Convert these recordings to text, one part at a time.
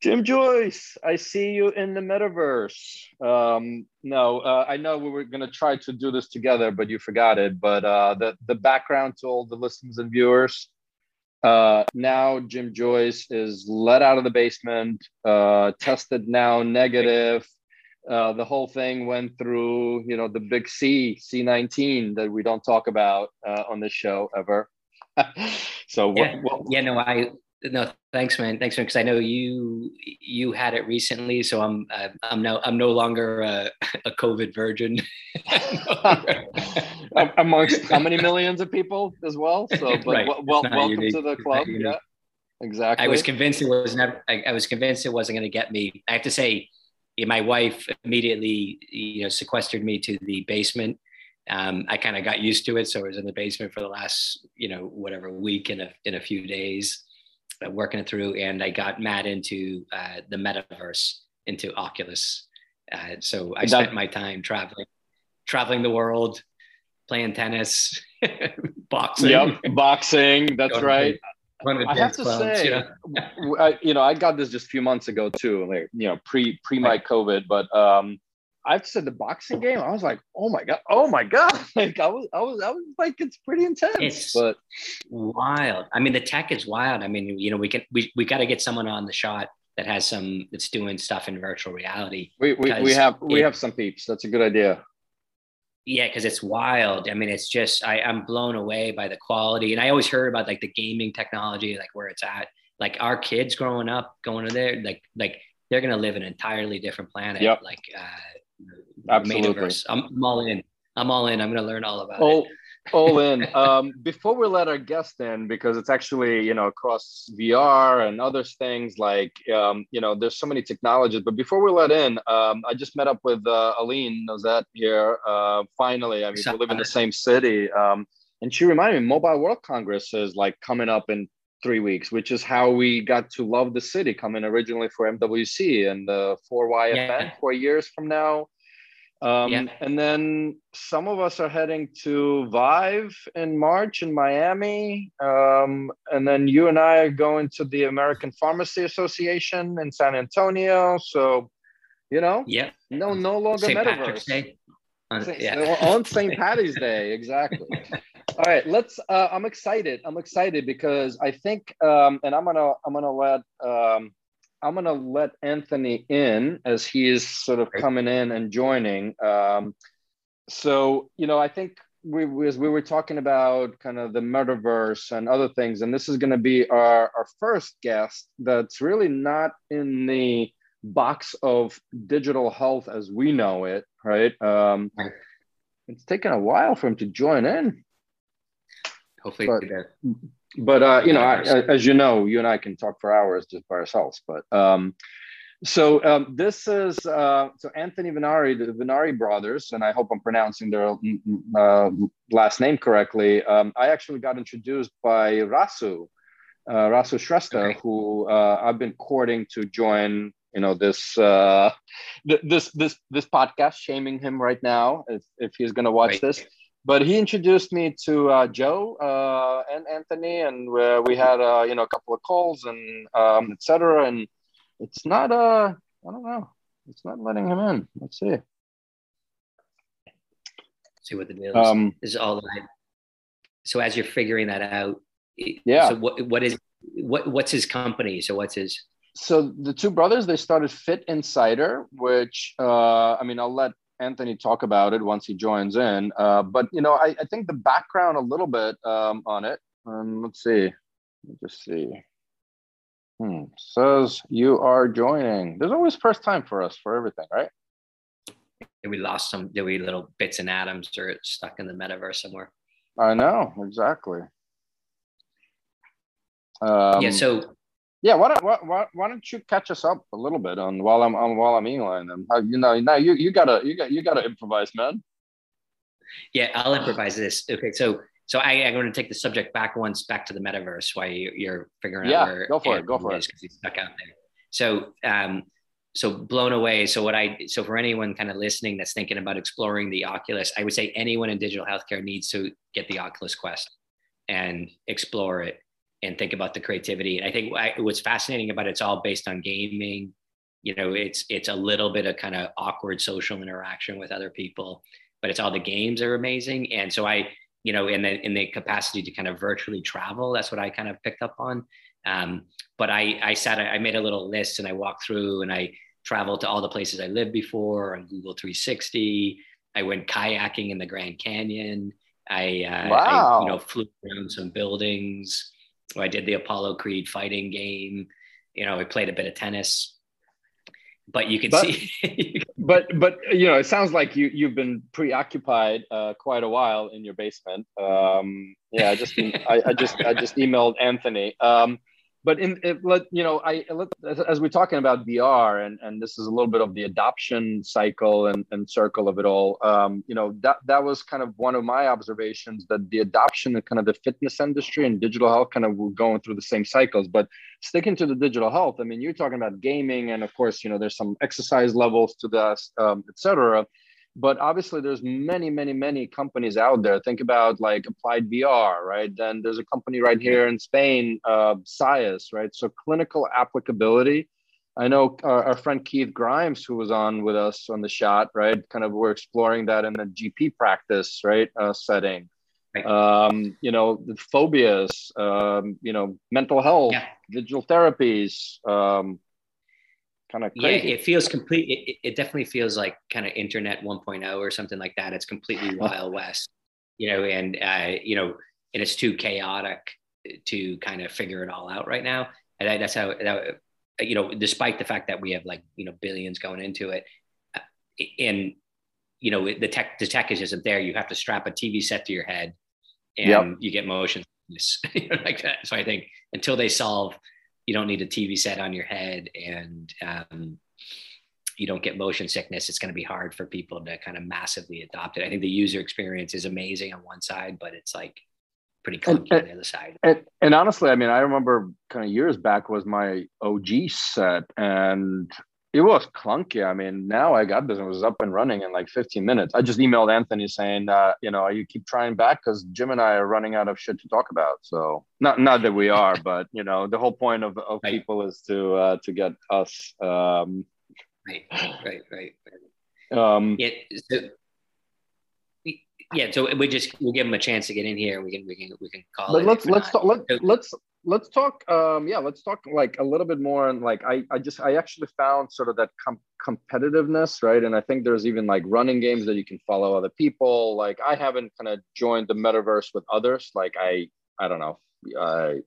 Jim Joyce, I see you in the metaverse. Um, no, uh, I know we were going to try to do this together, but you forgot it. But uh, the the background to all the listeners and viewers. Uh, now Jim Joyce is let out of the basement, uh, tested now negative. Uh, the whole thing went through, you know, the big C, C19 that we don't talk about uh, on this show ever. so yeah, what, what, yeah, no, I no, thanks, man. Thanks, man. Because I know you you had it recently, so I'm uh, I'm now I'm no longer a, a COVID virgin. Amongst how many millions of people as well? So, but right. well, well welcome unique. to the club. Yeah, exactly. I was convinced it was never. I, I was convinced it wasn't going to get me. I have to say, my wife immediately, you know, sequestered me to the basement. Um, I kind of got used to it, so I was in the basement for the last, you know, whatever week in a in a few days working it through, and I got mad into uh, the metaverse, into Oculus. Uh, so I spent my time traveling, traveling the world, playing tennis, boxing. Yep, boxing. That's right. I have to clubs, say, you know? I, you know, I got this just a few months ago too, like you know, pre pre my COVID, but um, I've said the boxing game. I was like, oh my god, oh my god! Like I was, I was, I was like, it's pretty intense. It's but wild. I mean, the tech is wild. I mean, you know, we can we we got to get someone on the shot that has some that's doing stuff in virtual reality. We we, we have we it, have some peeps. That's a good idea. Yeah, because it's wild. I mean, it's just I, I'm blown away by the quality. And I always heard about like the gaming technology, like where it's at. Like our kids growing up, going to there, like like they're gonna live an entirely different planet. Yep. Like uh, Absolutely. I'm, I'm all in. I'm all in. I'm going to learn all about all, it. all in. Um, before we let our guest in, because it's actually you know across VR and other things like um, you know there's so many technologies. But before we let in, um, I just met up with uh, Aline Nozet here. Uh, finally, I mean we live in the same city, um, and she reminded me Mobile World Congress is like coming up in three weeks, which is how we got to love the city, coming originally for MWC and the 4Y yeah. event four years from now. Um, yeah. And then some of us are heading to Vive in March in Miami. Um, and then you and I are going to the American Pharmacy Association in San Antonio. So, you know, yeah, no, no longer St. metaverse. On, yeah. on St. Patty's Day, exactly. All right, let's. Uh, I'm excited. I'm excited because I think, um, and I'm gonna, I'm gonna let um, I'm going to let Anthony in as he is sort of coming in and joining. Um, so, you know, I think we, as we were talking about kind of the metaverse and other things, and this is going to be our, our first guest that's really not in the box of digital health as we know it, right? Um, it's taken a while for him to join in. Hopefully, but, but uh, you know, I, as you know, you and I can talk for hours just by ourselves. But um, so um, this is uh, so Anthony Vennare, the Vennare brothers, and I hope I'm pronouncing their mm, mm, uh, last name correctly. Um, I actually got introduced by Rasu, uh, Rasu Shrestha, okay. who uh, I've been courting to join. You know this uh, th- this this this podcast, shaming him right now if if he's going to watch right. this but he introduced me to uh, Joe uh, and Anthony, and uh, we had uh, you know a couple of calls and um, etc. And it's not uh I don't know, it's not letting him in. Let's see. See what the deal is. Um, is all. So as you're figuring that out, yeah. So what what is what what's his company? So what's his? So the two brothers they started Fit Insider, which uh, I mean I'll let Anthony talk about it once he joins in. Uh, but you know, I, I, think the background a little bit um, on it. Um, let's see. Let's just see. Hmm. Says you are joining. There's always first time for us for everything, right? We lost some. We little bits and atoms or stuck in the metaverse somewhere? I know exactly. Um, yeah. So yeah, why don't why, why don't you catch us up a little bit on while I'm on while I'm emailing them? How, you know, now you you gotta you got you gotta improvise, man. Yeah, I'll improvise this. Okay, so so I, I'm going to take the subject back once back to the metaverse while you, are figuring yeah, out where go for it, go for it because he's stuck out there. So um, so blown away. So what I so for anyone kind of listening that's thinking about exploring the Oculus, I would say anyone in digital healthcare needs to get the Oculus Quest and explore it and think about the creativity. And I think I, what's fascinating about it, it's all based on gaming. You know, it's it's a little bit of kind of awkward social interaction with other people, but it's all the games are amazing. And so I, you know, in the in the capacity to kind of virtually travel, that's what I kind of picked up on. Um, but I I sat I made a little list and I walked through and I traveled to all the places I lived before on Google 360. I went kayaking in the Grand Canyon. I, uh, wow. I, you know, flew around some buildings. I did the Apollo Creed fighting game. You know, I played a bit of tennis. But you can but, see. but but you know, it sounds like you you've been preoccupied uh, quite a while in your basement. Um, yeah, I just I, I just I just emailed Anthony. Um, but in it, let you know i let, as we're talking about vr and and this is a little bit of the adoption cycle and, and circle of it all um, you know that that was kind of one of my observations that the adoption of kind of the fitness industry and digital health kind of were going through the same cycles. But sticking to the digital health i mean you're talking about gaming and of course you know there's some exercise levels to this um, et cetera but obviously there's many many many companies out there. Think about like applied vr right? Then there's a company right here in spain uh, Psious, right? So clinical applicability. I know our, our, friend keith grimes who was on with us on the shot right? Kind of we're exploring that in the gp practice right uh, setting. Um, you know the phobias um, you know mental health yeah. digital therapies um, kind of yeah it feels complete it, it definitely feels like kind of internet 1.0 or something like that. It's completely wild west you know and uh, you know and it's too chaotic to kind of figure it all out right now. And that's how that, you know despite the fact that we have like you know billions going into it uh, and you know the tech the tech is isn't there. You have to strap a tv set to your head and yep. you get motion like that. So i think until they solve you don't need a TV set on your head and um, you don't get motion sickness, it's going to be hard for people to kind of massively adopt it. I think the user experience is amazing on one side, but it's like pretty clunky and, on the other side. And, and, honestly, I mean, I remember kind of years back was my OG set, and it was clunky. I mean, now I got this and it was up and running in like 15 minutes. I just emailed Anthony saying, uh, you know, you keep trying back because Jim and I are running out of shit to talk about. So not not that we are, but you know, the whole point of, of right. people is to uh, to get us. Um, right, right, right. Um, yeah. So, yeah, so we just we'll give them a chance to get in here. We can we can we can call. But let's let's talk, let, let's let's talk um yeah let's talk like a little bit more and like i i just i actually found sort of that com- competitiveness right? And i think there's even like running games that you can follow other people. Like i haven't kind of joined the metaverse with others. Like i i don't know. I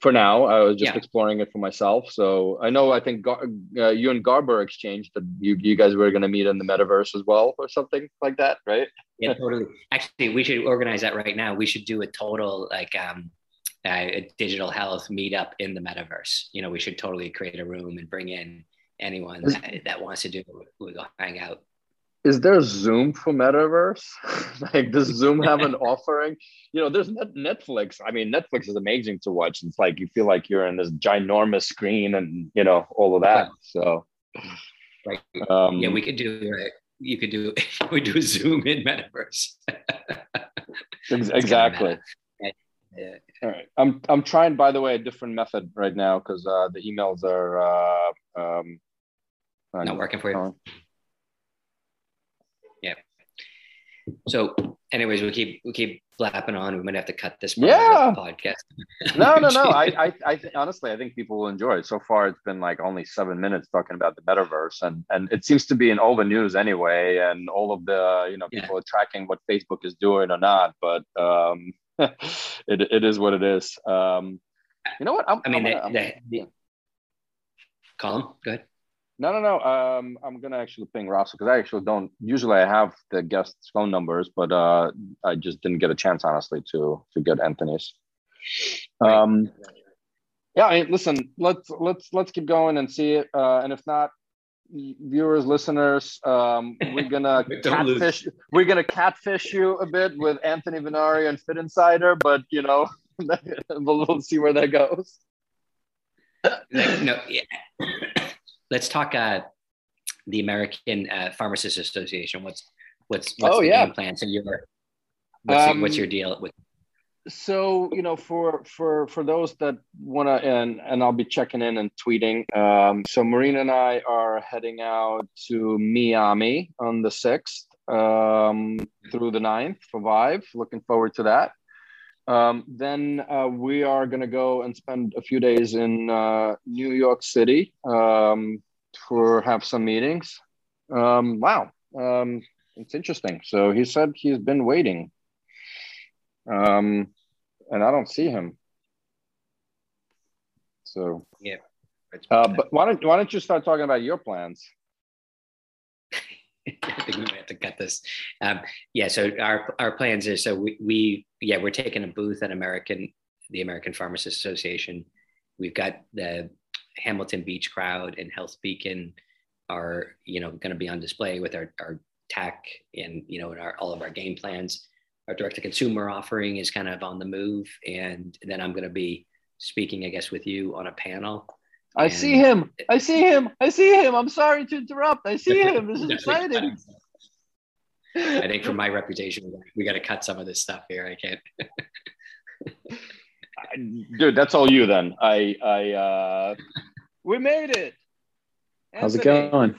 for now i was just yeah. exploring it for myself. So i know i think Gar- uh, you and garber exchanged that you, you guys were going to meet in the metaverse as well or something like that right? Yeah totally. Actually we should organize that right now. We should do a total like um uh, a digital health meetup in the metaverse. You know, we should totally create a room and bring in anyone that, that wants to do it. We go hang out. Is there Zoom for metaverse? like, does Zoom have an offering? You know, there's Netflix. I mean, Netflix is amazing to watch. It's like you feel like you're in this ginormous screen and you know all of that. So, right. Um, yeah, we could do. Uh, you could do. we do Zoom in metaverse. exactly. Yeah. All right. I'm I'm trying, by the way, a different method right now because uh, the emails are uh, um, not working for you. Yeah. So, anyways, we keep we keep flapping on. We might have to cut this yeah. podcast. no, no, no. I I, I th- honestly I think people will enjoy it. So far, it's been like only seven minutes talking about the metaverse, and and it seems to be in all the news anyway, and all of the you know people yeah. are tracking what Facebook is doing or not, but. um it, it is what it is. Um, you know what? I'm, i mean, I'm the, the, the, Colin, go ahead. No, no, no. Um, I'm gonna actually ping Ross because I actually don't. Usually, I have the guests' phone numbers, but uh, I just didn't get a chance, honestly, to to get Anthony's. Um, yeah. I mean, listen. Let's let's let's keep going and see it. Uh, and if not, viewers, listeners, um, we're gonna catfish. We're gonna catfish you a bit with Anthony Vennare and Fit Insider, but you know, we'll see where that goes. no, yeah. Let's talk. Uh, the American uh, Pharmacists Association. What's what's what's oh, the yeah. game plan? So your what's, um, what's your deal with? So you know for for for those that want to and and i'll be checking in and tweeting um, so marina and i are heading out to miami on the 6th um, through the 9th for vive. Looking forward to that. Um, then uh, we are going to go and spend a few days in uh, new york city um, for have some meetings. Um, wow. Um, it's interesting. So he said he's been waiting. Um, and I don't see him. So yeah. Uh, but why don't why don't you start talking about your plans? I think we might have to cut this. Um, yeah, so our our plans are so we, we yeah we're taking a booth at American the American Pharmacists Association. We've got the Hamilton Beach crowd and Health Beacon are you know going to be on display with our, our tech and you know and our all of our game plans our direct to consumer offering is kind of on the move. And then I'm going to be speaking, I guess, with you on a panel. I and see him. I see him. I see him. I'm sorry to interrupt. I see him. This is exciting. I think for my reputation, we got to cut some of this stuff here. I can't. Dude, that's all you then. I, I, uh, we made it. Anthony. How's it going?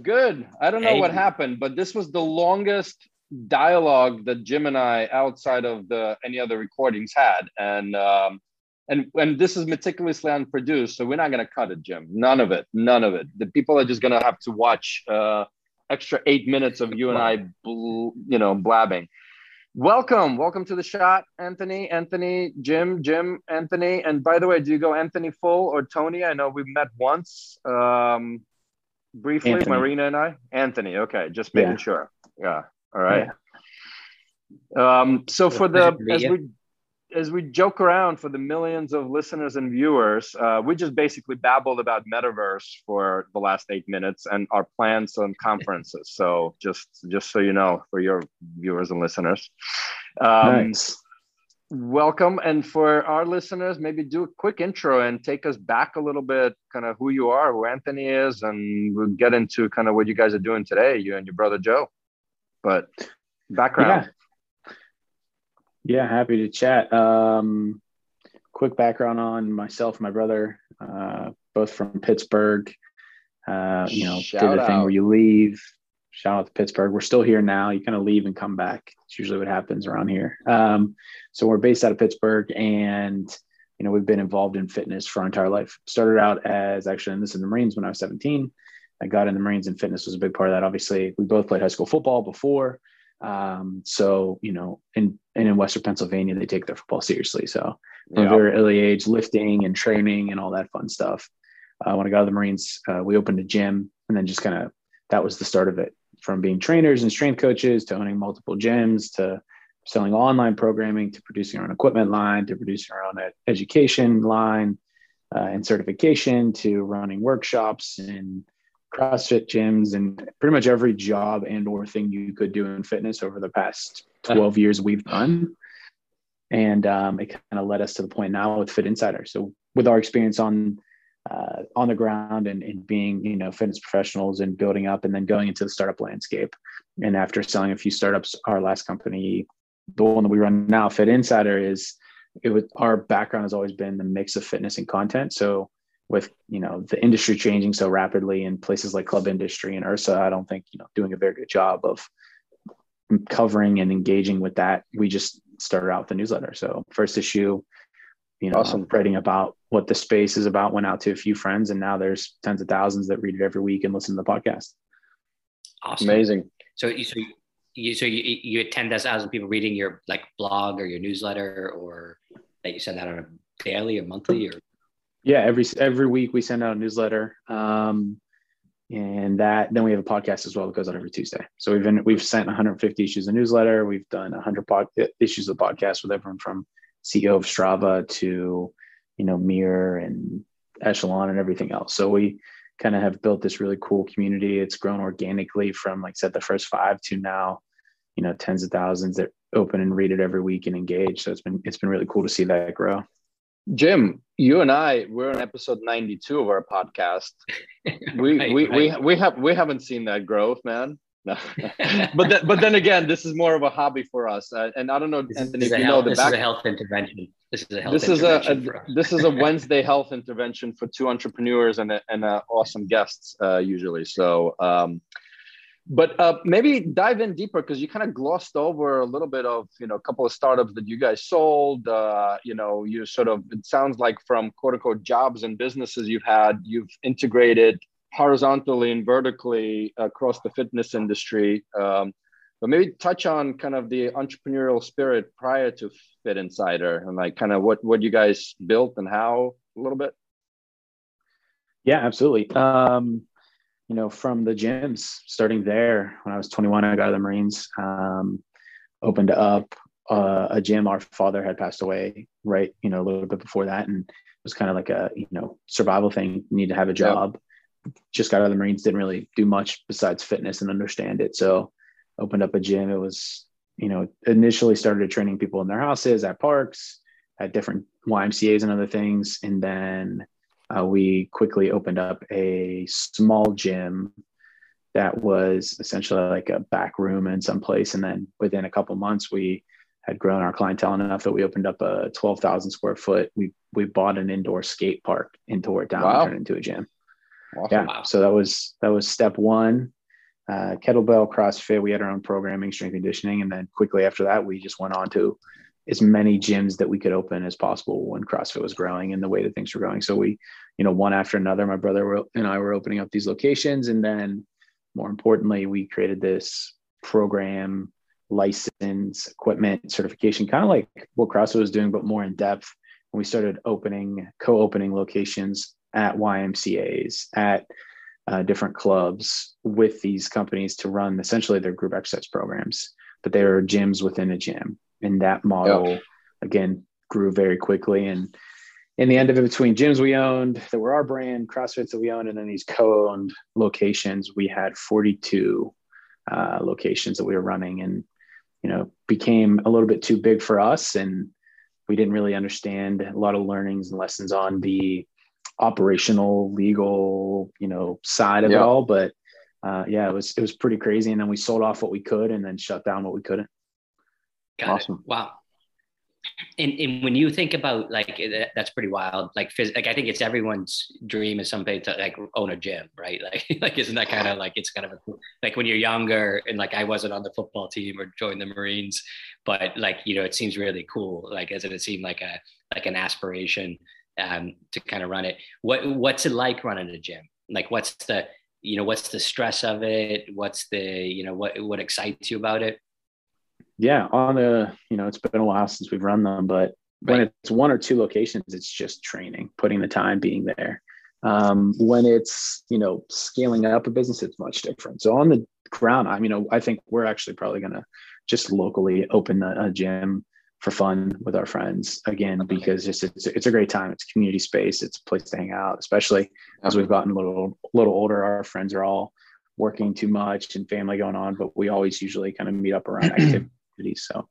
Good. I don't know hey. what happened, but this was the longest dialogue that Jim and I, outside of the any other recordings, had, and um, and and this is meticulously unproduced, so we're not gonna cut it, Jim. None of it. None of it. The people are just gonna have to watch uh, extra eight minutes of you and I, bl- you know, blabbing. Welcome, welcome to the shot, Anthony, Anthony, Jim, Jim, Anthony. And by the way, do you go Anthony Full or Tony? I know we've met once, um, briefly, Anthony. Marina and I. Anthony, okay, just making yeah. sure. Yeah. All right. Yeah. Um, so for the as we as we joke around for the millions of listeners and viewers, uh, we just basically babbled about metaverse for the last eight minutes and our plans on conferences. So just just so you know, for your viewers and listeners. Um, nice. Welcome, and for our listeners, maybe do a quick intro and take us back a little bit, kind of who you are, who Anthony is, and we'll get into kind of what you guys are doing today, you and your brother Joe but background. Yeah, yeah happy to chat. Um, quick background on myself, my brother, uh, both from Pittsburgh. Uh, you know, Shout did a thing where you leave. Shout out to Pittsburgh. We're still here now. You kind of leave and come back. It's usually what happens around here. Um, so we're based out of Pittsburgh, and you know we've been involved in fitness for our entire life. Started out as actually, and this in the Marines when I was 17. I got in the Marines and fitness was a big part of that. Obviously, we both played high school football before. Um, so, you know, in, and in Western Pennsylvania, they take their football seriously. So from a very early age, lifting and training and all that fun stuff. Uh, when I got to the Marines, uh, we opened a gym and then just kind of, that was the start of it from being trainers and strength coaches to owning multiple gyms to selling online programming to producing our own equipment line to producing our own education line uh, and certification to running workshops and CrossFit gyms and pretty much every job and or thing you could do in fitness over the past 12 years we've done. And um, it kind of led us to the point now with Fit Insider. So with our experience on uh, on the ground and, and being you know fitness professionals and building up and then going into the startup landscape. And after selling a few startups, our last company, the one that we run now, Fit Insider, is it was our background has always been the mix of fitness and content. So with you know the industry changing so rapidly in places like club industry and IHRSA i don't think you know doing a very good job of covering and engaging with that. We just started out the newsletter. So first issue you know awesome. writing about what the space is about went out to a few friends and now there's tens of thousands that read it every week and listen to the podcast. Awesome. Amazing. So you so you so you, you had 10,000 people reading your like blog or your newsletter or that you send out on a daily or monthly or yeah, every every week we send out a newsletter, um, and that then we have a podcast as well that goes out every Tuesday. So we've been we've sent 150 issues of newsletter. We've done 100 pod, issues of podcast with everyone from CEO of Strava to you know Mirror and Echelon and everything else. So we kind of have built this really cool community. It's grown organically from like said the first five to now, you know, tens of thousands that open and read it every week and engage. So it's been it's been really cool to see that grow. Jim, you and I we're on episode 92 of our podcast. We right, we, right. we we have we haven't seen that growth, man. but then, but then again, this is more of a hobby for us, uh, and I don't know, this Anthony, if you health, know the this back. is a health intervention. This is a health this is a, a this is a Wednesday health intervention for two entrepreneurs and a, and a awesome guests uh, usually. So, um, but uh, maybe dive in deeper because you kind of glossed over a little bit of you know a couple of startups that you guys sold. Uh, you know, you sort of it sounds like from quote unquote jobs and businesses you've had, you've integrated horizontally and vertically across the fitness industry. Um, but maybe touch on kind of the entrepreneurial spirit prior to Fit Insider and like kind of what what you guys built and how a little bit. Yeah, absolutely. Um, you know, from the gyms, starting there when I was 21, I got out of the Marines, um, opened up uh, a gym. Our father had passed away, right? You know, a little bit before that, and it was kind of like a you know survival thing. You need to have a job. Yep. Just got out of the Marines, didn't really do much besides fitness and understand it. So, opened up a gym. It was you know initially started training people in their houses at parks, at different YMCA's and other things, and then uh, we quickly opened up a small gym that was essentially like a back room in some place. And then within a couple months, we had grown our clientele enough that we opened up a 12,000 square foot. We, we bought an indoor skate park and tore it down wow. and turned it into a gym. Awesome. Yeah. So that was, that was step one. Uh, kettlebell, CrossFit, we had our own programming, strength conditioning. And then quickly after that, we just went on to as many gyms that we could open as possible when CrossFit was growing and the way that things were going. So we, you know, one after another, my brother and I were opening up these locations. And then more importantly, we created this program, license, equipment, certification, kind of like what CrossFit was doing, but more in depth. And we started opening, co-opening locations at YMCA's, at uh, different clubs with these companies to run essentially their group exercise programs, but they were gyms within a gym and that model yep. again grew very quickly. And in the end of it between gyms we owned that were our brand crossfits that we owned and then these co-owned locations we had 42 uh, locations that we were running and you know became a little bit too big for us. And we didn't really understand a lot of learnings and lessons on the operational legal you know side of yep. it all. But uh, yeah it was it was pretty crazy. And then we sold off what we could and then shut down what we couldn't Got awesome. It. Wow. And, and when you think about like that's pretty wild. Like, phys- like I think it's everyone's dream is someday to like own a gym, right? Like, like isn't that kind of like it's kind of a, like when you're younger and like I wasn't on the football team or joined the Marines, but like you know it seems really cool. Like as it seemed like a like an aspiration um, to kind of run it. What what's it like running a gym? Like what's the you know what's the stress of it? What's the you know what what excites you about it? Yeah, on the, you know, it's been a while since we've run them, but right. when it's one or two locations, it's just training, putting the time, being there. Um, when it's, you know, scaling up a business, it's much different. So on the ground, I mean, I think we're actually probably going to just locally open a, a, gym for fun with our friends again, because just it's, it's a great time. It's community space. It's a place to hang out, especially as we've gotten a little, little older, our friends are all working too much and family going on, but we always usually kind of meet up around activity activities. So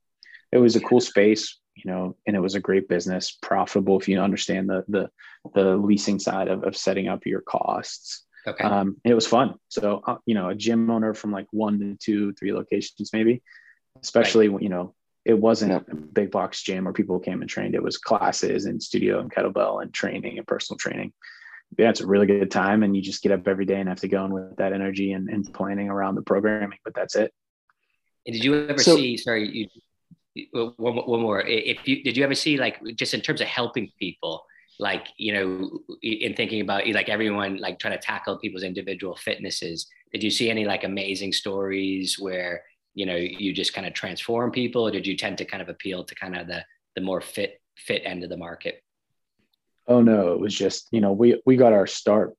it was a cool space, you know, and it was a great business, profitable if you understand the the the leasing side of, of setting up your costs. Okay. Um, it was fun. So uh, you know, a gym owner from like one to two, three locations, maybe, especially right. when you know it wasn't a big box gym where people came and trained. It was classes and studio and kettlebell and training and personal training. Yeah, it's a really good time, and you just get up every day and have to go in with that energy and, and planning around the programming. But that's it. And did you ever so, see? Sorry, you, one, one more. If you did you ever see like just in terms of helping people, like you know, in thinking about like everyone like trying to tackle people's individual fitnesses. Did you see any like amazing stories where you know you just kind of transform people, or did you tend to kind of appeal to kind of the the more fit fit end of the market? Oh no, it was just you know we we got our start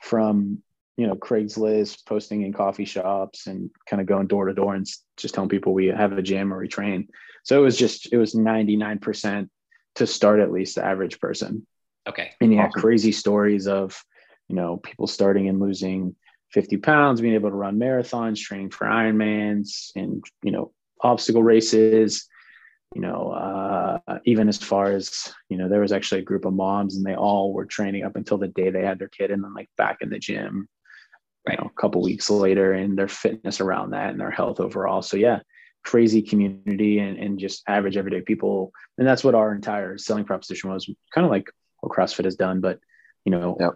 from you know Craigslist, posting in coffee shops, and kind of going door to door and just telling people we have a gym or we train. So it was just it was ninety nine percent to start at least the average person. Okay. And you awesome. had crazy stories of you know people starting and losing 50 pounds, being able to run marathons, training for Ironmans, and you know obstacle races. You know, uh, even as far as you know, there was actually a group of moms, and they all were training up until the day they had their kid, and then like back in the gym right. you know, a couple weeks later and their fitness around that and their health overall. So yeah, crazy community and, and just average everyday people. And that's what our entire selling proposition was kind of like what CrossFit has done, but you know, yep.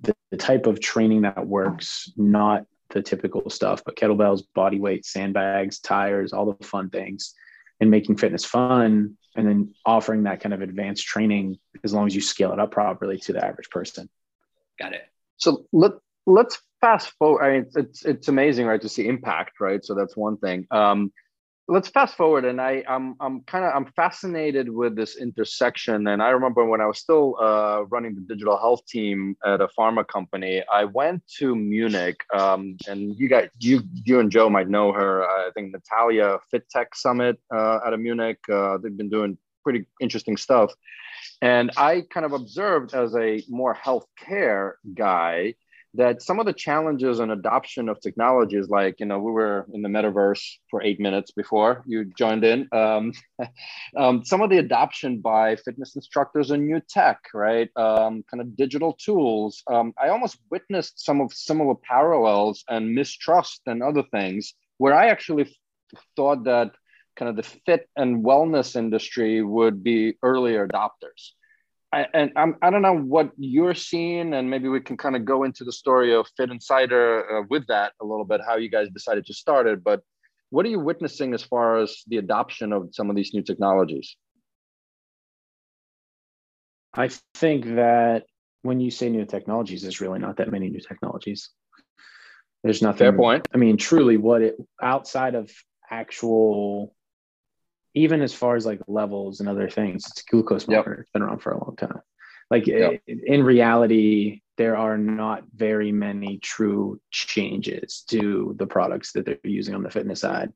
the, the type of training that works, not the typical stuff, but kettlebells, body weight, sandbags, tires, all the fun things, and making fitness fun, and then offering that kind of advanced training as long as you scale it up properly to the average person. Got it. So let let's fast forward. I mean, it's it's amazing, right, to see impact, right? So that's one thing. Um, let's fast forward and i i'm, I'm kind of i'm fascinated with this intersection and i remember when i was still uh, running the digital health team at a pharma company i went to munich um, and you guys you you and joe might know her i think natalia fit tech summit uh, out of munich uh, they've been doing pretty interesting stuff and i kind of observed as a more healthcare guy that some of the challenges and adoption of technologies, like you know, we were in the metaverse for eight minutes before you joined in. Um, um, some of the adoption by fitness instructors and new tech, right? Um, kind of digital tools. Um, I almost witnessed some of similar parallels and mistrust and other things where I actually thought that kind of the fit and wellness industry would be earlier adopters. I, and I'm, I don't know what you're seeing, and maybe we can kind of go into the story of Fit Insider uh, with that a little bit, how you guys decided to start it. But what are you witnessing as far as the adoption of some of these new technologies? I think that when you say new technologies, there's really not that many new technologies. There's nothing. Fair point. I mean, truly, what it outside of actual even as far as like levels and other things, it's glucose monitor. Yep. It's been around for a long time. Like yep. in reality, there are not very many true changes to the products that they're using on the fitness side.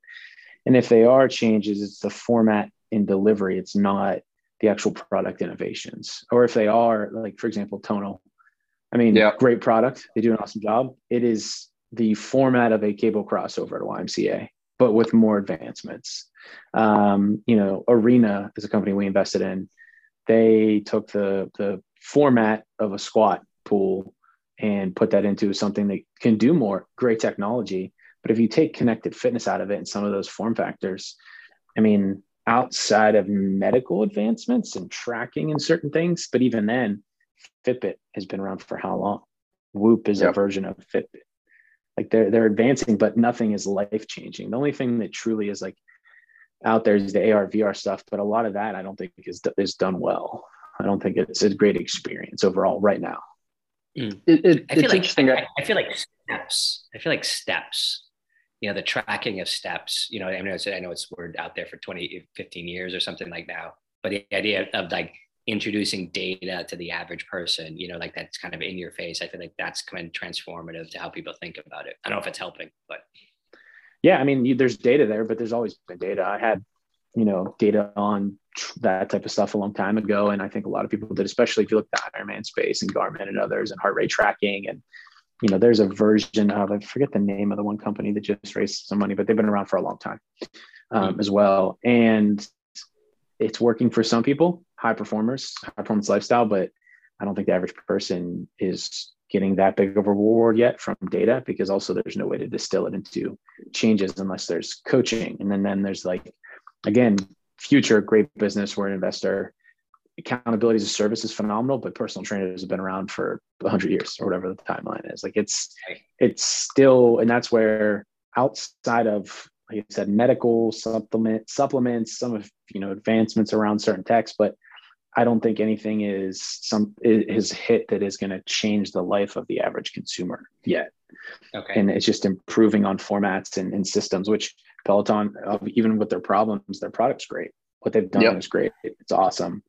And if they are changes, it's the format and delivery. It's not the actual product innovations. Or if they are, like for example, Tonal. I mean, yep. great product. They do an awesome job. It is the format of a cable crossover to YMCA, but with more advancements um, you know, Arena is a company we invested in. They took the the format of a squat pool and put that into something that can do more. Great technology, but if you take connected fitness out of it and some of those form factors, I mean, outside of medical advancements and tracking and certain things, but even then, Fitbit has been around for how long? Whoop is yep. a version of Fitbit. Like they're they're advancing, but nothing is life changing. The only thing that truly is like out there is the AR VR stuff, but a lot of that I don't think is is done well. I don't think it's a great experience overall right now. Mm. It, it, I feel like I, I, feel like steps. I feel like steps. You know, the tracking of steps. You know, I know it's, I know it's word out there for 20, 15 years or something like now. But the idea of like introducing data to the average person, you know, like that's kind of in your face. I feel like that's kind of transformative to how people think about it. I don't know if it's helping, but yeah, I mean, there's data there, but there's always been data. I had, you know, data on that type of stuff a long time ago, and I think a lot of people did, especially if you look at the Ironman space and Garmin and others, and heart rate tracking, and you know, there's a version of I forget the name of the one company that just raised some money, but they've been around for a long time um, mm-hmm. as well, and it's working for some people, high performers, high performance lifestyle, but I don't think the average person is getting that big of a reward yet from data because also there's no way to distill it into changes unless there's coaching. And then then there's like again future great business where an investor. Accountability as a service is phenomenal but personal trainers have been around for 100 years or whatever the timeline is. Like it's it's still and that's where outside of like i said medical supplement supplements some of you know advancements around certain techs but I don't think anything is some is hit that is going to change the life of the average consumer yet. Okay. And it's just improving on formats and, and systems, which Peloton, uh, even with their problems, their product's great. What they've done yep. is great. It's awesome.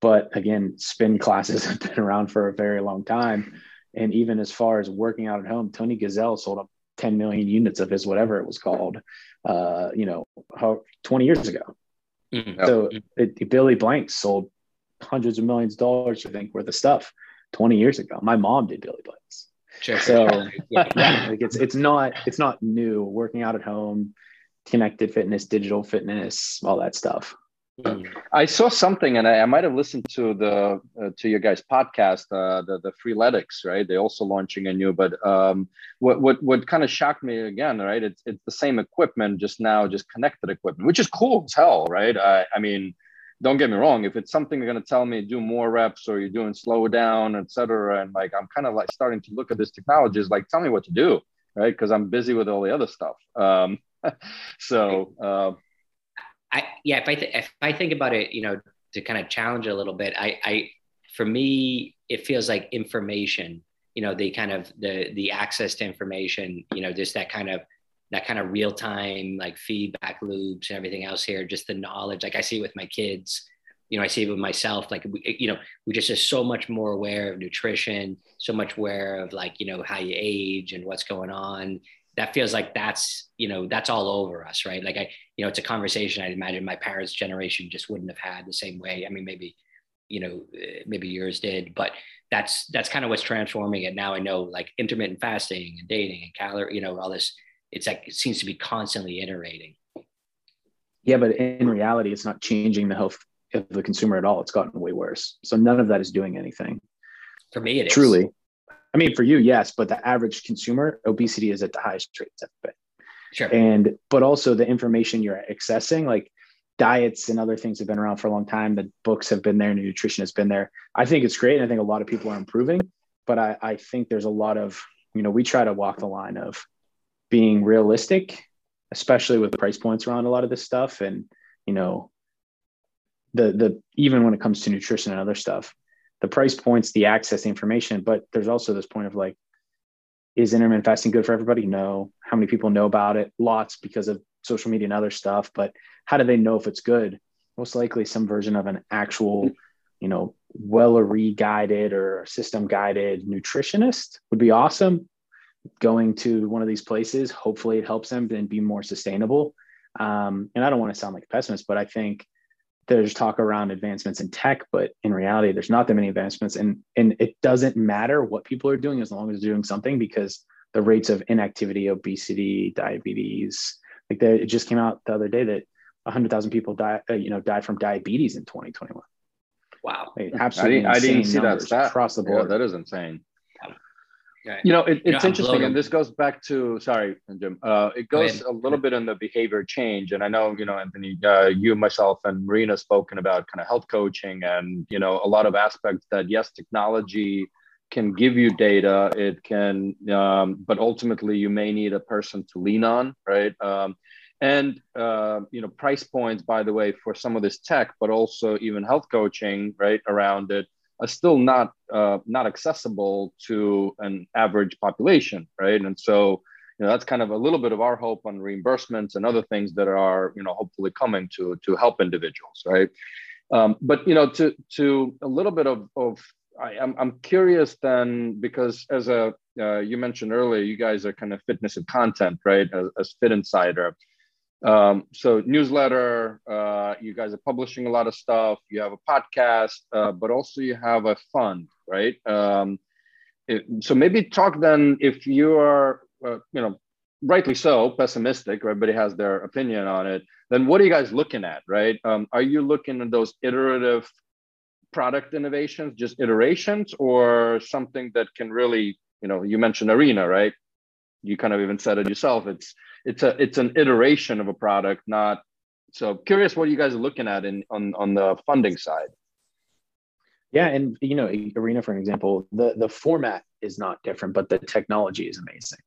But again, spin classes have been around for a very long time. And even as far as working out at home, Tony Gazelle sold up 10 million units of his whatever it was called, uh, you know, how 20 years ago. Mm-hmm. So it, Billy Blank sold hundreds of millions of dollars, I think, worth of stuff 20 years ago. My mom did Billy Blanks. Sure. So yeah, like it's it's not it's not new. Working out at home, connected fitness, digital fitness, all that stuff. I saw something, and I, I might have listened to the uh, to your guys' podcast, uh, the the Freeletics, right? They're also launching a new, but um, what what what kind of shocked me again, right? It's it's the same equipment, just now, just connected equipment, which is cool as hell, right? I, I mean, don't get me wrong. If it's something you're going to tell me do more reps or you're doing slow down, etc., and like I'm kind of like starting to look at this technology, is like tell me what to do, right? Because I'm busy with all the other stuff. Um, so. Uh, I yeah, if I th- if I think about it, you know, to kind of challenge it a little bit, I I for me it feels like information, you know, the kind of the the access to information, you know, just that kind of that kind of real time like feedback loops and everything else here, just the knowledge. Like I see with my kids, you know, I see it with myself. Like we, you know, we just are so much more aware of nutrition, so much aware of like you know how you age and what's going on that feels like that's you know that's all over us right? Like i you know it's a conversation i'd imagine my parents generation just wouldn't have had the same way. I mean maybe you know eh, maybe yours did but that's that's kind of what's transforming it. Now i know like intermittent fasting and dating and calorie you know all this it's like it seems to be constantly iterating. Yeah but in reality it's not changing the health of the consumer at all. It's gotten way worse. So none of that is doing anything. For me it truly. I mean, for you, yes, but the average consumer, obesity is at the highest rate it's ever been. Sure. And but also the information you're accessing, like diets and other things have been around for a long time. The books have been there, nutrition has been there. I think it's great, and I think a lot of people are improving. But I, I think there's a lot of, you know, we try to walk the line of being realistic, especially with the price points around a lot of this stuff, and you know, the the even when it comes to nutrition and other stuff, the price points, the access, the information, but there's also this point of like, is intermittent fasting good for everybody? No. How many people know about it? Lots because of social media and other stuff. But how do they know if it's good? Most likely some version of an actual, you know, well re-guided or system guided nutritionist would be awesome. Going to one of these places, hopefully it helps them and be more sustainable. Um, and I don't want to sound like a pessimist, but I think there's talk around advancements in tech, but in reality, there's not that many advancements. And, and it doesn't matter what people are doing as long as they're doing something because the rates of inactivity, obesity, diabetes, like they, it just came out the other day that 100,000 people die, uh, you know, died from diabetes in 2021. Wow. Like, absolutely. I didn't, I didn't see that stat. across the board. Yeah, that is insane. You know, it, it's interesting, and this goes back to sorry, Jim. Uh, it goes a little bit in the behavior change, and I know you know, Anthony, uh, you, myself, and Marina spoken about kind of health coaching, and you know, a lot of aspects that yes, technology can give you data, it can, um, but ultimately you may need a person to lean on, right? Um, and uh, you know, price points, by the way, for some of this tech, but also even health coaching, right, around it are still not uh, not accessible to an average population, right? And so, you know, that's kind of a little bit of our hope on reimbursements and other things that are, you know, hopefully coming to to help individuals, right? Um, but you know, to to a little bit of of I, am I'm, I'm curious then because as a uh, you mentioned earlier, you guys are kind of fitness and content, right? As, as Fit Insider. Um, so newsletter, uh, you guys are publishing a lot of stuff. You have a podcast, uh, but also you have a fund, right? Um, it, so maybe talk then if you are, uh, you know, rightly so pessimistic. Everybody has their opinion on it. Then what are you guys looking at, right? Um, are you looking at those iterative product innovations, just iterations, or something that can really, you know, you mentioned arena, right? You kind of even said it yourself. It's it's a it's an iteration of a product, not so curious what you guys are looking at in on on the funding side. Yeah, and you know, Arena for example, the the format is not different, but the technology is amazing.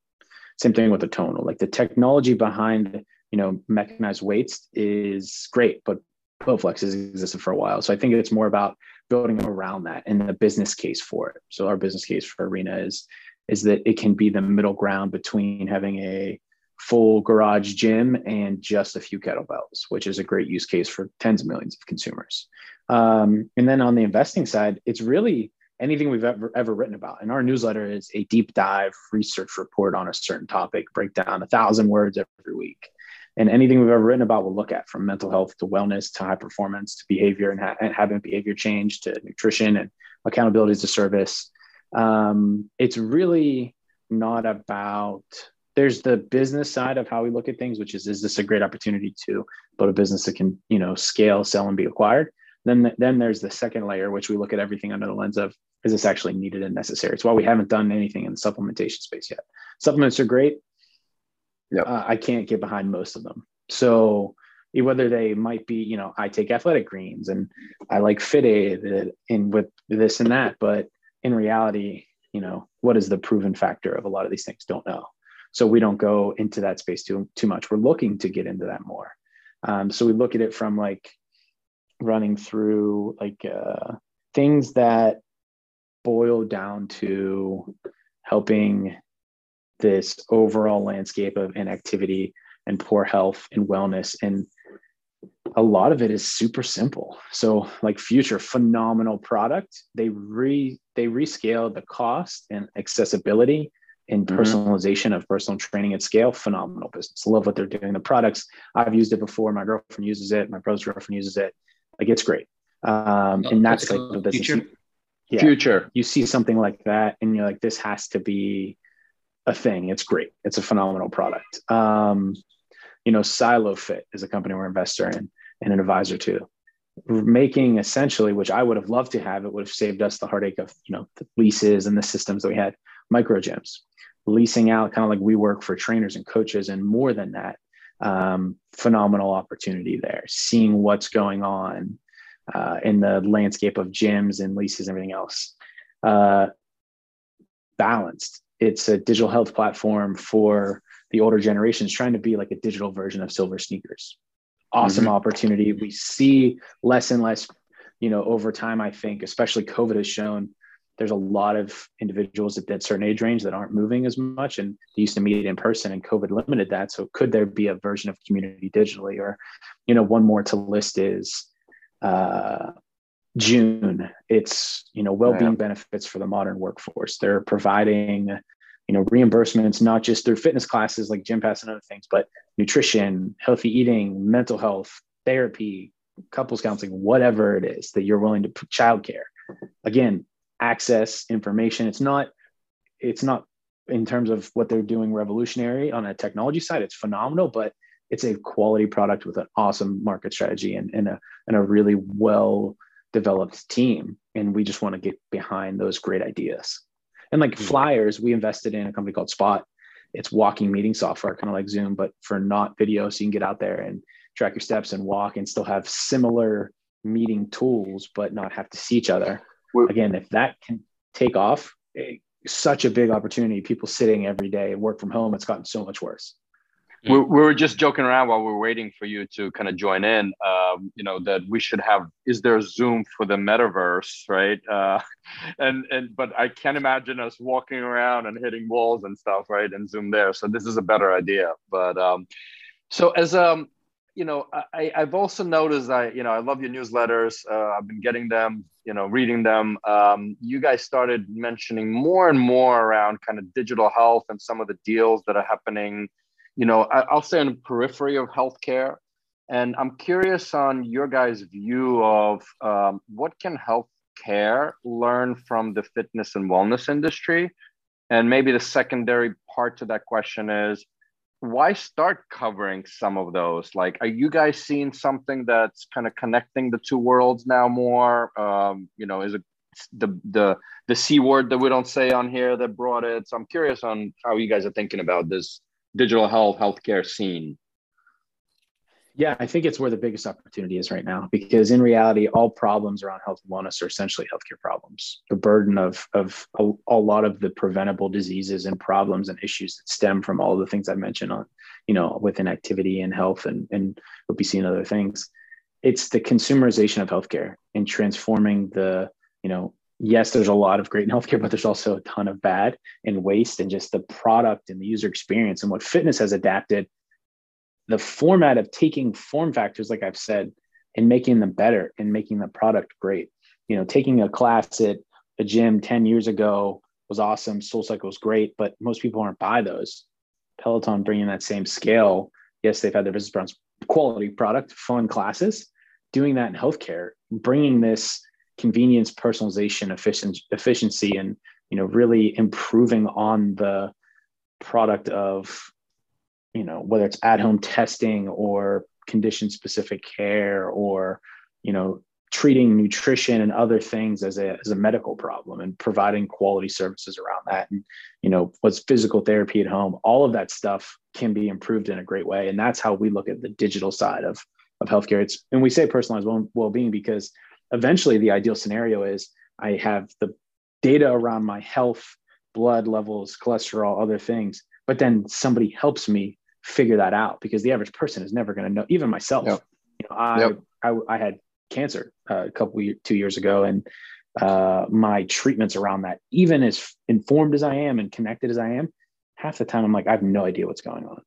Same thing with the tonal. Like the technology behind you know mechanized weights is great, but Bowflex has existed for a while. So I think it's more about building around that and the business case for it. So our business case for Arena is is that it can be the middle ground between having a full garage gym and just a few kettlebells, which is a great use case for tens of millions of consumers. Um, and then on the investing side, it's really anything we've ever ever written about. And our newsletter is a deep dive research report on a certain topic, break down a thousand words every week. And anything we've ever written about, we'll look at from mental health to wellness to high performance to behavior and, ha- and having behavior change to nutrition and accountability as a service. Um, it's really not about there's the business side of how we look at things, which is is this a great opportunity to build a business that can you know scale, sell, and be acquired. Then then there's the second layer, which we look at everything under the lens of is this actually needed and necessary. It's why we haven't done anything in the supplementation space yet. Supplements are great. Yep. Uh, I can't get behind most of them. So whether they might be, you know, I take athletic greens and I like fit aid and with this and that, but in reality, you know, what is the proven factor of a lot of these things? Don't know. So we don't go into that space too too much. We're looking to get into that more. Um, so we look at it from like running through like uh, things that boil down to helping this overall landscape of inactivity and poor health and wellness and a lot of it is super simple. So like future phenomenal product. They re they rescale the cost and accessibility and mm-hmm. personalization mm-hmm. of personal training at scale. Phenomenal business. Love what they're doing. The products i've used it before. My girlfriend uses it. My brother's girlfriend uses it. Like it's great. Um, and that's like the business future. yeah, future. You see something like that and you're like this has to be a thing. It's great. It's a phenomenal product. Um, you know, SiloFit is a company we're investor in and an advisor to. Making essentially, which I would have loved to have, it would have saved us the heartache of you know the leases and the systems that we had. Micro gyms, leasing out, kind of like we work for trainers and coaches, and more than that, um, phenomenal opportunity there. Seeing what's going on uh, in the landscape of gyms and leases, and everything else. Uh, balanced. It's a digital health platform for the older generations trying to be like a digital version of silver sneakers awesome mm-hmm. opportunity. We see less and less you know over time i think especially covid has shown there's a lot of individuals at that certain age range that aren't moving as much and they used to meet in person and covid limited that. So could there be a version of community digitally? Or you know one more to list is uh, june. It's you know well-being benefits for the modern workforce. They're providing you know reimbursements not just through fitness classes like Gympass and other things but nutrition healthy eating mental health therapy couples counseling whatever it is that you're willing to put childcare again access information it's not it's not in terms of what they're doing revolutionary on a technology side it's phenomenal but it's a quality product with an awesome market strategy and, and a and a really well developed team and we just want to get behind those great ideas and like mm-hmm. flyers, we invested in a company called Spot. It's walking meeting software, kind of like Zoom, but for not video. So you can get out there and track your steps and walk and still have similar meeting tools, but not have to see each other. Again, if that can take off, eh, such a big opportunity. People sitting every day and work from home, it's gotten so much worse we, we were just joking around while we were waiting for you to kind of join in um, you know that we should have is there zoom for the metaverse right? Uh, and and but i can't imagine us walking around and hitting walls and stuff right and zoom there. So this is a better idea. But um, so as um you know I, i've also noticed i you know i love your newsletters. Uh, i've been getting them you know reading them. Um, you guys started mentioning more and more around kind of digital health and some of the deals that are happening you know, I, will say on the periphery of healthcare. And I'm curious on your guys' view of um, what can healthcare learn from the fitness and wellness industry? And maybe the secondary part to that question is why start covering some of those? Like, are you guys seeing something that's kind of connecting the two worlds now more? Um, you know, is it the the the c word that we don't say on here that brought it? So I'm curious on how you guys are thinking about this digital health healthcare scene? Yeah, I think it's where the biggest opportunity is right now because in reality, all problems around health and wellness are essentially healthcare problems. The burden of, of a, a lot of the preventable diseases and problems and issues that stem from all the things I mentioned on, you know, within activity and health and, and obesity and other things. It's the consumerization of healthcare and transforming the, you know, yes, there's a lot of great in healthcare, but there's also a ton of bad and waste and just the product and the user experience and what fitness has adapted. The format of taking form factors, like I've said, and making them better and making the product great. You know, taking a class at a gym 10 years ago was awesome. Soul Cycle was great, but most people aren't buy those. Peloton bringing that same scale. Yes, they've had their business brands, quality product, fun classes. Doing that in healthcare, bringing this convenience, personalization, efficiency, efficiency, and you know really improving on the product of you know, whether it's at home testing or condition specific care or, you know, treating nutrition and other things as a, as a medical problem and providing quality services around that. And, you know, what's physical therapy at home, all of that stuff can be improved in a great way. And that's how we look at the digital side of, of healthcare. It's, and we say personalized well-being because eventually the ideal scenario is I have the data around my health, blood levels, cholesterol, other things, but then somebody helps me figure that out because the average person is never going to know, even myself. Yep. You know, I, yep. I, I had cancer uh, a couple two years ago, and uh, my treatments around that, even as informed as I am and connected as I am, half the time I'm like, I have no idea what's going on.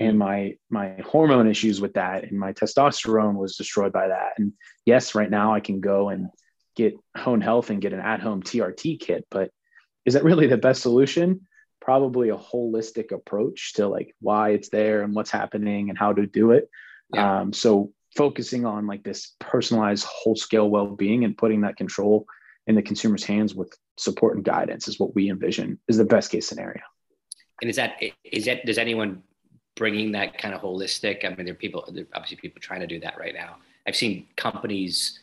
And my my hormone issues with that and my testosterone was destroyed by that. And yes, right now I can go and get Hone Health and get an at-home TRT kit, but is that really the best solution? Probably a holistic approach to like why it's there and what's happening and how to do it. Yeah. Um, so focusing on like this personalized whole scale well-being and putting that control in the consumer's hands with support and guidance is what we envision is the best case scenario and is that is that does anyone bringing that kind of holistic i mean there are people there are obviously people trying to do that right now. I've seen companies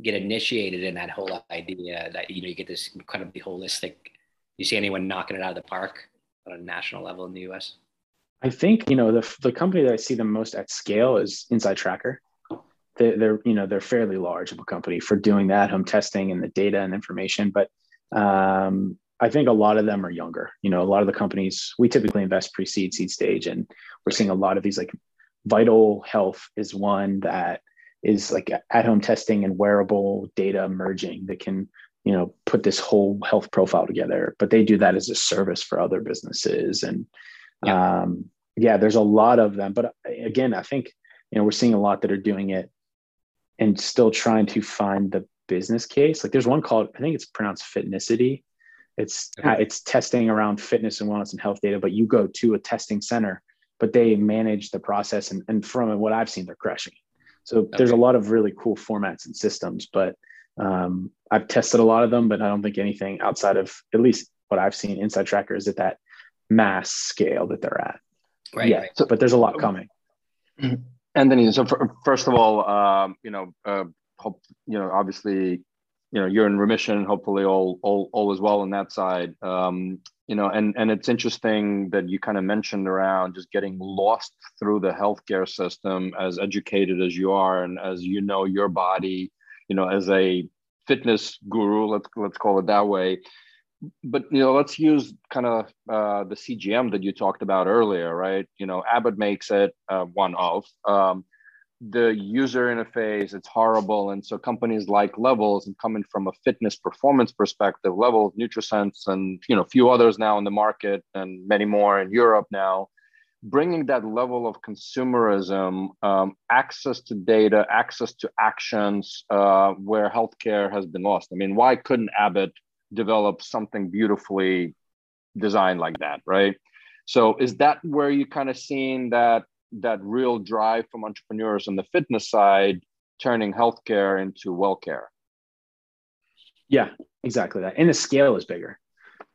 get initiated in that whole idea that you know you get this incredibly holistic you see anyone knocking it out of the park on a national level in the us i think you know the, the company that i see the most at scale is InsideTracker they're, they're you know they're fairly large of a company for doing that home testing and the data and information but um, i think a lot of them are younger you know a lot of the companies we typically invest pre-seed seed stage and we're seeing a lot of these like vital health is one that is like at home testing and wearable data merging that can you know put this whole health profile together but they do that as a service for other businesses and yeah. um yeah there's a lot of them but again i think you know we're seeing a lot that are doing it and still trying to find the business case. Like there's one called, I think it's pronounced Fitnescity. It's okay. it's testing around fitness and wellness and health data, but you go to a testing center, but they manage the process. And, and from what I've seen, they're crushing. So okay. there's a lot of really cool formats and systems, but um, I've tested a lot of them, but I don't think anything outside of at least what I've seen InsideTracker is at that mass scale that they're at. Right. Yeah. Right. So, but there's a lot coming. Mm-hmm. Anthony, so for, first of all, um, you know, uh, hope you know, obviously, you know, you're in remission. Hopefully, all all all is well on that side. Um, you know, and and it's interesting that you kind of mentioned around just getting lost through the healthcare system, as educated as you are, and as you know your body, you know, as a fitness guru, let's let's call it that way but you know let's use kind of uh, the cgm that you talked about earlier right you know abbott makes it uh, one of um, the user interface it's horrible. And so companies like levels and coming from a fitness performance perspective. Levels nutrisense and you know a few others now in the market and many more in europe now bringing that level of consumerism um, access to data access to actions uh, where healthcare has been lost. I mean why couldn't abbott develop something beautifully designed like that, right? So is that where you kind of seeing that that real drive from entrepreneurs on the fitness side turning healthcare into well care? Yeah, exactly that. And the scale is bigger.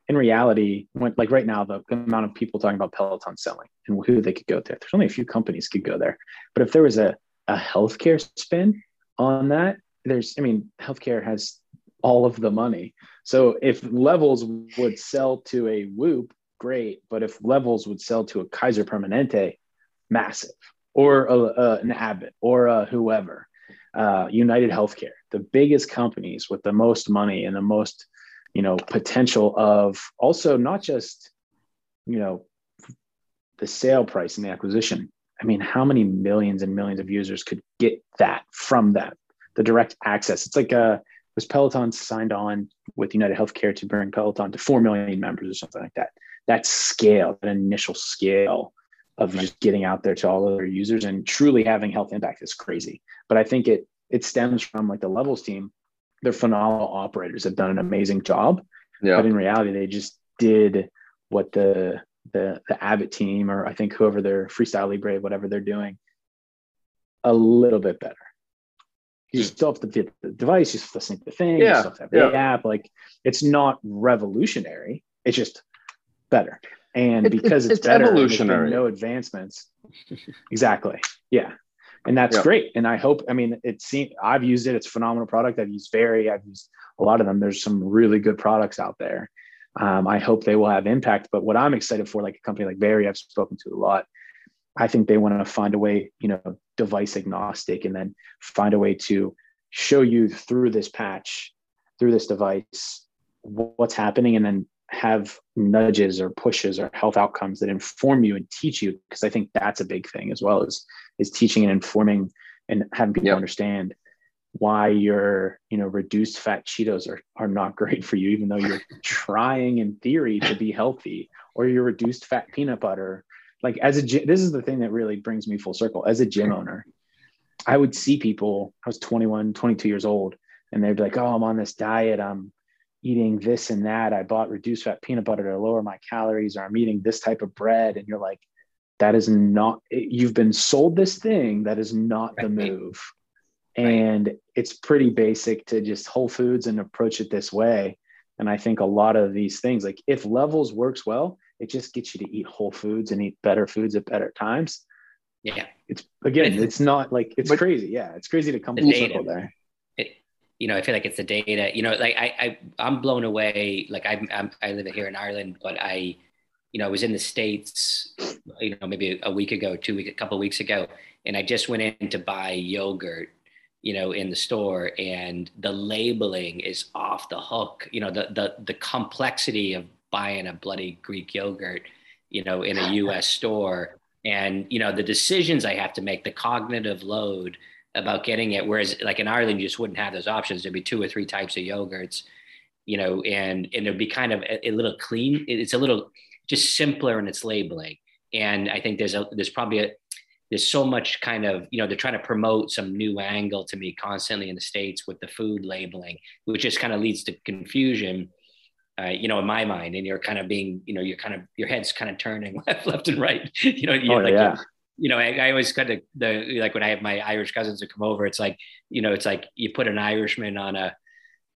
In reality, when, like right now, the amount of people talking about Peloton selling and who they could go there, there's only a few companies could go there. But if there was a, a healthcare spin on that, there's, I mean, healthcare has all of the money. So if levels would sell to a Whoop, great. But if levels would sell to a Kaiser Permanente, massive, or a, a, an Abbott or a whoever, uh, United Healthcare, the biggest companies with the most money and the most, you know, potential of also not just, you know, the sale price and the acquisition. I mean, how many millions and millions of users could get that from that? The direct access. It's like a was Peloton signed on with United Healthcare to bring Peloton to 4 million members or something like that. That scale, that initial scale of just getting out there to all of their users and truly having health impact is crazy. But I think it it stems from like the levels team. They're phenomenal operators, have done an amazing job. Yeah. But in reality, they just did what the the the Abbott team or I think whoever their freestyle libre, whatever they're doing, a little bit better you hmm. still have to get the device, you still have to sync the thing, yeah, you still have to have yeah. the app. Like it's not revolutionary, it's just better. And because it's, it's better, evolutionary. no advancements. exactly. Yeah. And that's yep. great. And I hope, I mean, it seems I've used it. It's a phenomenal product. I've used Veri, I've used a lot of them. There's some really good products out there. Um, I hope they will have impact. But what I'm excited for, like a company like Veri, I've spoken to a lot. I think they want to find a way, you know, device agnostic, and then find a way to show you through this patch, through this device, what's happening, and then have nudges or pushes or health outcomes that inform you and teach you. Because I think that's a big thing as well as is teaching and informing and having people yep. understand why your you know reduced fat cheetos are, are not great for you even though you're trying in theory to be healthy or your reduced fat peanut butter like as a this is the thing that really brings me full circle as a gym owner i would see people i was 21 22 years old and they'd be like oh i'm on this diet i'm eating this and that. I bought reduced fat peanut butter to lower my calories or i'm eating this type of bread and you're like that is not you've been sold this thing that is not the move. And it's pretty basic to just whole foods and approach it this way. And i think a lot of these things like if levels works well it just gets you to eat whole foods and eat better foods at better times. Yeah. It's again it's not like it's crazy. Yeah it's crazy to come full circle there you know i feel like it's the data you know like i, I i'm blown away like I'm, I'm i live here in ireland but i you know i was in the states you know maybe a week ago two week a couple weeks ago and i just went in to buy yogurt you know in the store and the labeling is off the hook you know the the the complexity of buying a bloody greek yogurt you know in a us store. And you know the decisions i have to make the cognitive load about getting it whereas like in ireland you just wouldn't have those options. There'd be two or three types of yogurts you know and and it'd be kind of a, a little clean. It's a little just simpler in its labeling. And i think there's a there's probably a there's so much kind of you know they're trying to promote some new angle to me constantly in the states with the food labeling which just kind of leads to confusion uh, you know in my mind. And you're kind of being you know you're kind of your head's kind of turning left left and right. You know you oh, like yeah. You know I, I, always kind of the like when i have my irish cousins that come over it's like you know it's like you put an irishman on a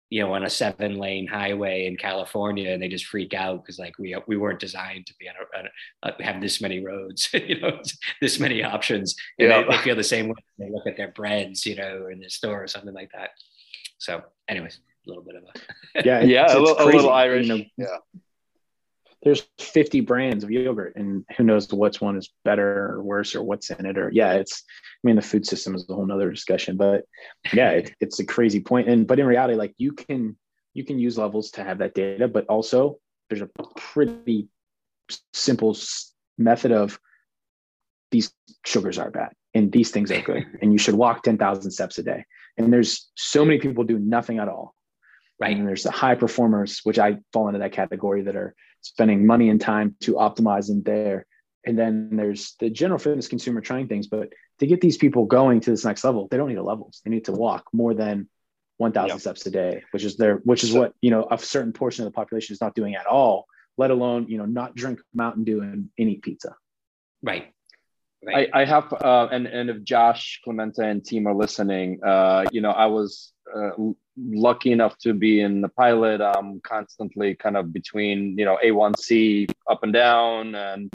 you know, on a seven lane highway in California and they just freak out because like we, we weren't designed to be on a, a, uh, have this many roads, you know, this many options. And yeah. they, they, feel the same way. They look at their breads, you know, in the store or something like that. So anyways, a little bit of a, yeah, yeah, it's, a, little, a, little, Irish. You know, yeah there's 50 brands of yogurt and who knows which one is better or worse or what's in it or yeah it's i mean the food system is a whole nother discussion but yeah it, it's a crazy point. And but in reality like you can you can use levels to have that data but also there's a pretty simple method of these sugars are bad and these things are good and you should walk 10,000 steps a day. And there's so many people do nothing at all right and there's the high performers which i fall into that category that are spending money and time to optimize them there. And then there's the general fitness consumer trying things. But to get these people going to this next level, they don't need a levels. They need to walk more than 1,000 yep. steps a day, which is their, which is so, what you know a certain portion of the population is not doing at all. Let alone you know not drink Mountain Dew and, and eat pizza. Right. I, I have, uh, and and if Josh Clemente and team are listening, uh, you know, I was uh, lucky enough to be in the pilot. I'm constantly kind of between, you know, A1C up and down, and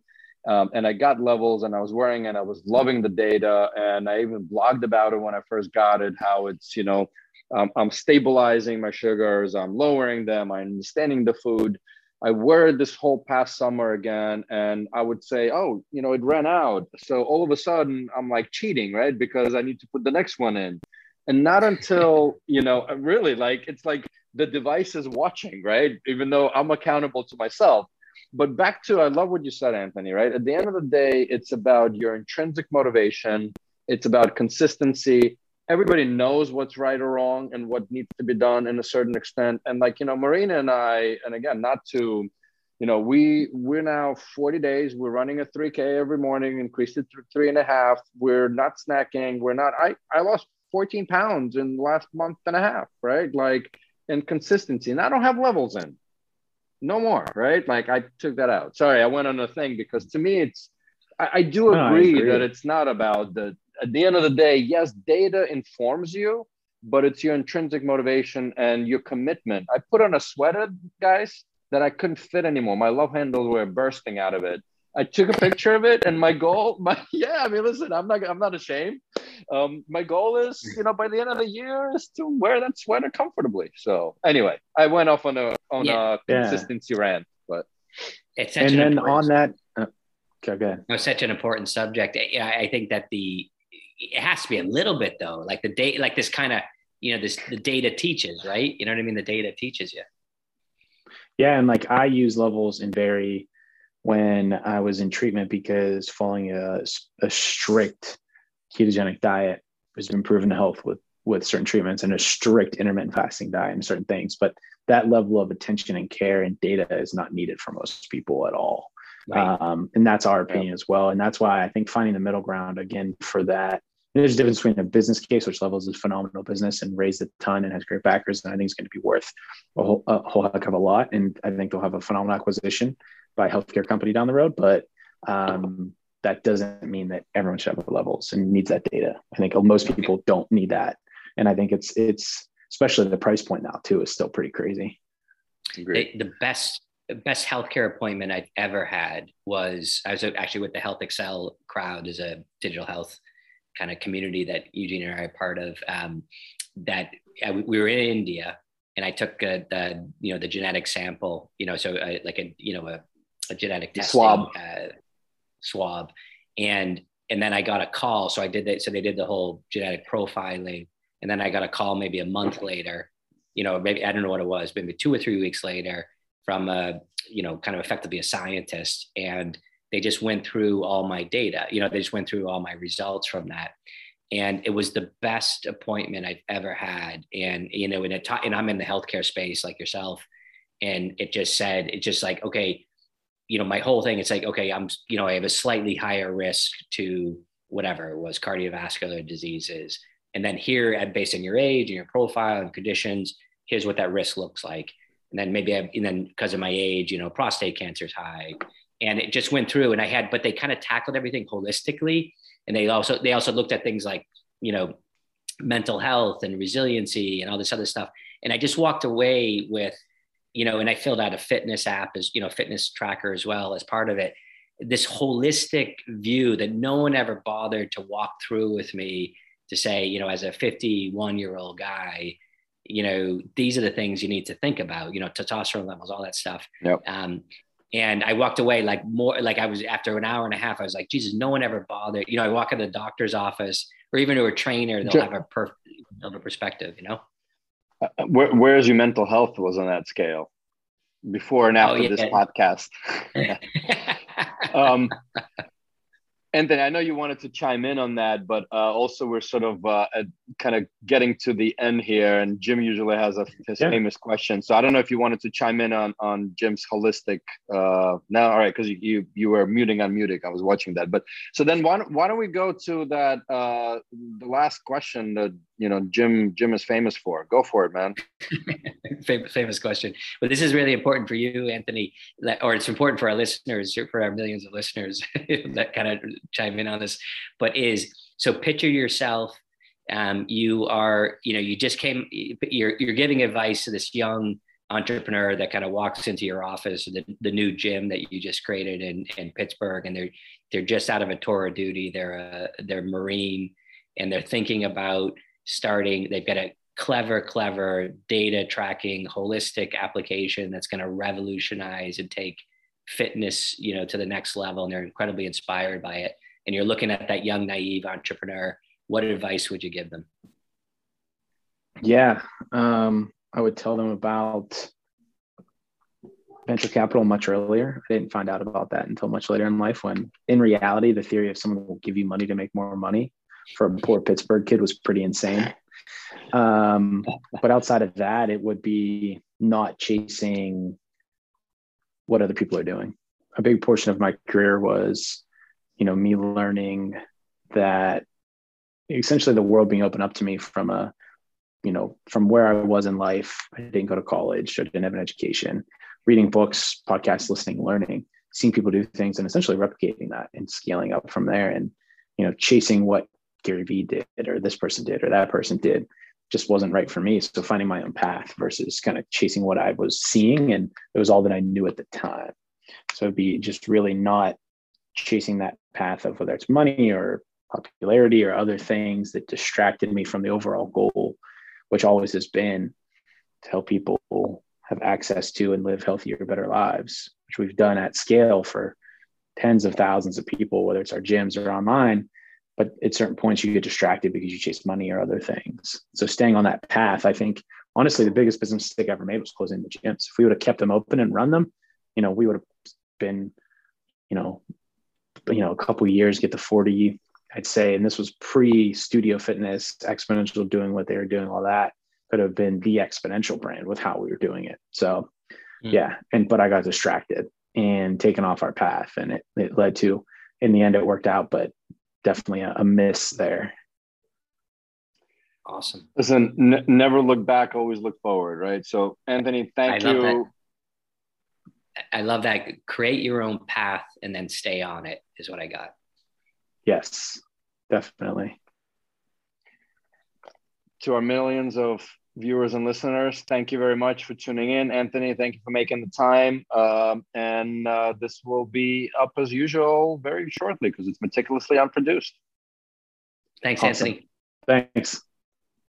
um, and I got levels, and I was wearing, and I was loving the data, and I even blogged about it when I first got it, how it's, you know, um, I'm stabilizing my sugars, I'm lowering them, I'm understanding the food. I it this whole past summer again, and I would say, oh, you know, it ran out. So all of a sudden, I'm like cheating, right? Because I need to put the next one in. And not until, you know, uh, really like it's like the device is watching, right? Even though I'm accountable to myself. But back to, I love what you said, Anthony, right? At the end of the day, it's about your intrinsic motivation, it's about consistency, everybody knows what's right or wrong and what needs to be done in a certain extent. And like, you know, Marina and I, and again, not to, you know, we we're now 40 days, we're running a 3K every morning, increased it to three and a half. We're not snacking, we're not, I, I lost 14 pounds in the last month and a half, right? Like in consistency. And I don't have levels in. No more, right? Like I took that out. Sorry, I went on a thing because to me it's I, I do agree, no, I agree that it's not about the at the end of the day, yes, data informs you, but it's your intrinsic motivation and your commitment. I put on a sweater, guys, that I couldn't fit anymore. My love handles were bursting out of it. I took a picture of it, and my goal, my yeah, I mean, listen, I'm not, I'm not ashamed. Um, my goal is, you know, by the end of the year, is to wear that sweater comfortably. So anyway, I went off on a on yeah. a consistency yeah. rant, but it's and then on that, uh, okay, go ahead. It's such an important subject. I, I think that the it has to be a little bit though, like the date, like this kind of, you know, this the data teaches, right? You know what I mean? The data teaches you. Yeah, and like I use levels in Veri when I was in treatment because following a, a strict ketogenic diet has been proven to help with with certain treatments and a strict intermittent fasting diet and certain things. But that level of attention and care and data is not needed for most people at all. Right. Um, and that's our opinion yeah. as well. And that's why I think finding the middle ground again for that. There's a difference between a business case, which levels is phenomenal business and raised a ton and has great backers, and I think it's going to be worth a whole, a whole heck of a lot. And I think they'll have a phenomenal acquisition by a healthcare company down the road. But um, that doesn't mean that everyone should have levels and needs that data. I think most people don't need that, and I think it's it's especially the price point now too is still pretty crazy. The, the best best healthcare appointment I've ever had was I was actually with the HealthXL crowd as a digital health kind of community that Eugene and I are part of. Um, that uh, we were in India, and I took uh, the you know the genetic sample, you know, so uh, like a you know a a genetic testing swab. Uh, swab, and and then I got a call. So I did that. So they did the whole genetic profiling, and then I got a call maybe a month later. You know, maybe I don't know what it was, maybe two or three weeks later from a you know kind of effectively a scientist, and they just went through all my data. You know, they just went through all my results from that. And it was the best appointment I've ever had. And, you know, and, it ta- and I'm in the healthcare space like yourself. And it just said, it's just like, okay, you know, my whole thing, it's like, okay, I'm, you know, I have a slightly higher risk to whatever it was cardiovascular diseases. And then here at based on your age and your profile and conditions, here's what that risk looks like. And then maybe I, and then because of my age, you know, prostate cancer is high. And it just went through and I had, but they kind of tackled everything holistically. And they also, they also looked at things like, you know, mental health and resiliency and all this other stuff. And I just walked away with, you know, and I filled out a fitness app as, you know, fitness tracker as well as part of it. This holistic view that no one ever bothered to walk through with me to say, you know, as a 51 year old guy, you know, these are the things you need to think about, you know, testosterone levels, all that stuff. Yep. Um, and I walked away like more, like I was after an hour and a half, I was like, Jesus, no one ever bothered. You know, I walk in the doctor's office or even to a trainer, they'll have a perfect perspective, you know? Uh, where, where's your mental health was on that scale before and after oh, yeah. this podcast? um, and then I know you wanted to chime in on that, but uh, also we're sort of uh, kind of getting to the end here, and Jim usually has a his yeah. famous question. So I don't know if you wanted to chime in on on Jim's holistic. Uh, now, all right, because you, you you were muting unmuting. I was watching that, but so then why why don't we go to that uh, the last question that you know Jim Jim is famous for? Go for it, man. famous question, but this is really important for you, Anthony, or it's important for our listeners, for our millions of listeners that kind of chime in on this, but is so picture yourself. Um, you are, you know, you just came, you're, you're giving advice to this young entrepreneur that kind of walks into your office, the, the new gym that you just created in, in Pittsburgh, and they're, they're just out of a tour of duty. They're a, they're Marine and they're thinking about starting, they've got a clever, clever data tracking, holistic application that's going to revolutionize and take fitness, you know, to the next level. And they're incredibly inspired by it. And you're looking at that young naive entrepreneur what advice would you give them? Yeah um, i would tell them about venture capital much earlier. I didn't find out about that until much later in life when in reality the theory of someone will give you money to make more money for a poor pittsburgh kid was pretty insane. Um, but outside of that it would be not chasing what other people are doing. A big portion of my career was you know me learning that essentially the world being opened up to me from a you know from where i was in life. I didn't go to college. I didn't have an education. Reading books podcasts listening learning seeing people do things and essentially replicating that and scaling up from there and you know chasing what gary vee did or this person did or that person did just wasn't right for me. So finding my own path versus kind of chasing what I was seeing, and it was all that I knew at the time. So it'd be just really not chasing that path of whether it's money or popularity or other things that distracted me from the overall goal, which always has been to help people have access to and live healthier, better lives, which we've done at scale for tens of thousands of people, whether it's our gyms or online. But at certain points, you get distracted because you chase money or other things. So staying on that path, I think honestly, the biggest business mistake I ever made was closing the gyms. If we would have kept them open and run them, you know, we would have been, you know, you know, a couple years, get to 40, I'd say, and this was pre studio fitness, Xponential doing what they were doing, all that could have been the Xponential brand with how we were doing it. So mm. yeah. And but I got distracted and taken off our path. And it, it led to in the end it worked out, but definitely a, a miss there. Awesome. Listen, n- never look back, always look forward, right? So Anthony, thank I you. Love I love that. Create your own path and then stay on it is what I got. Yes, definitely. To our millions of viewers and listeners, thank you very much for tuning in. Anthony, thank you for making the time. Um, and uh, this will be up as usual very shortly because it's meticulously unproduced. Thanks, awesome. Anthony. Thanks.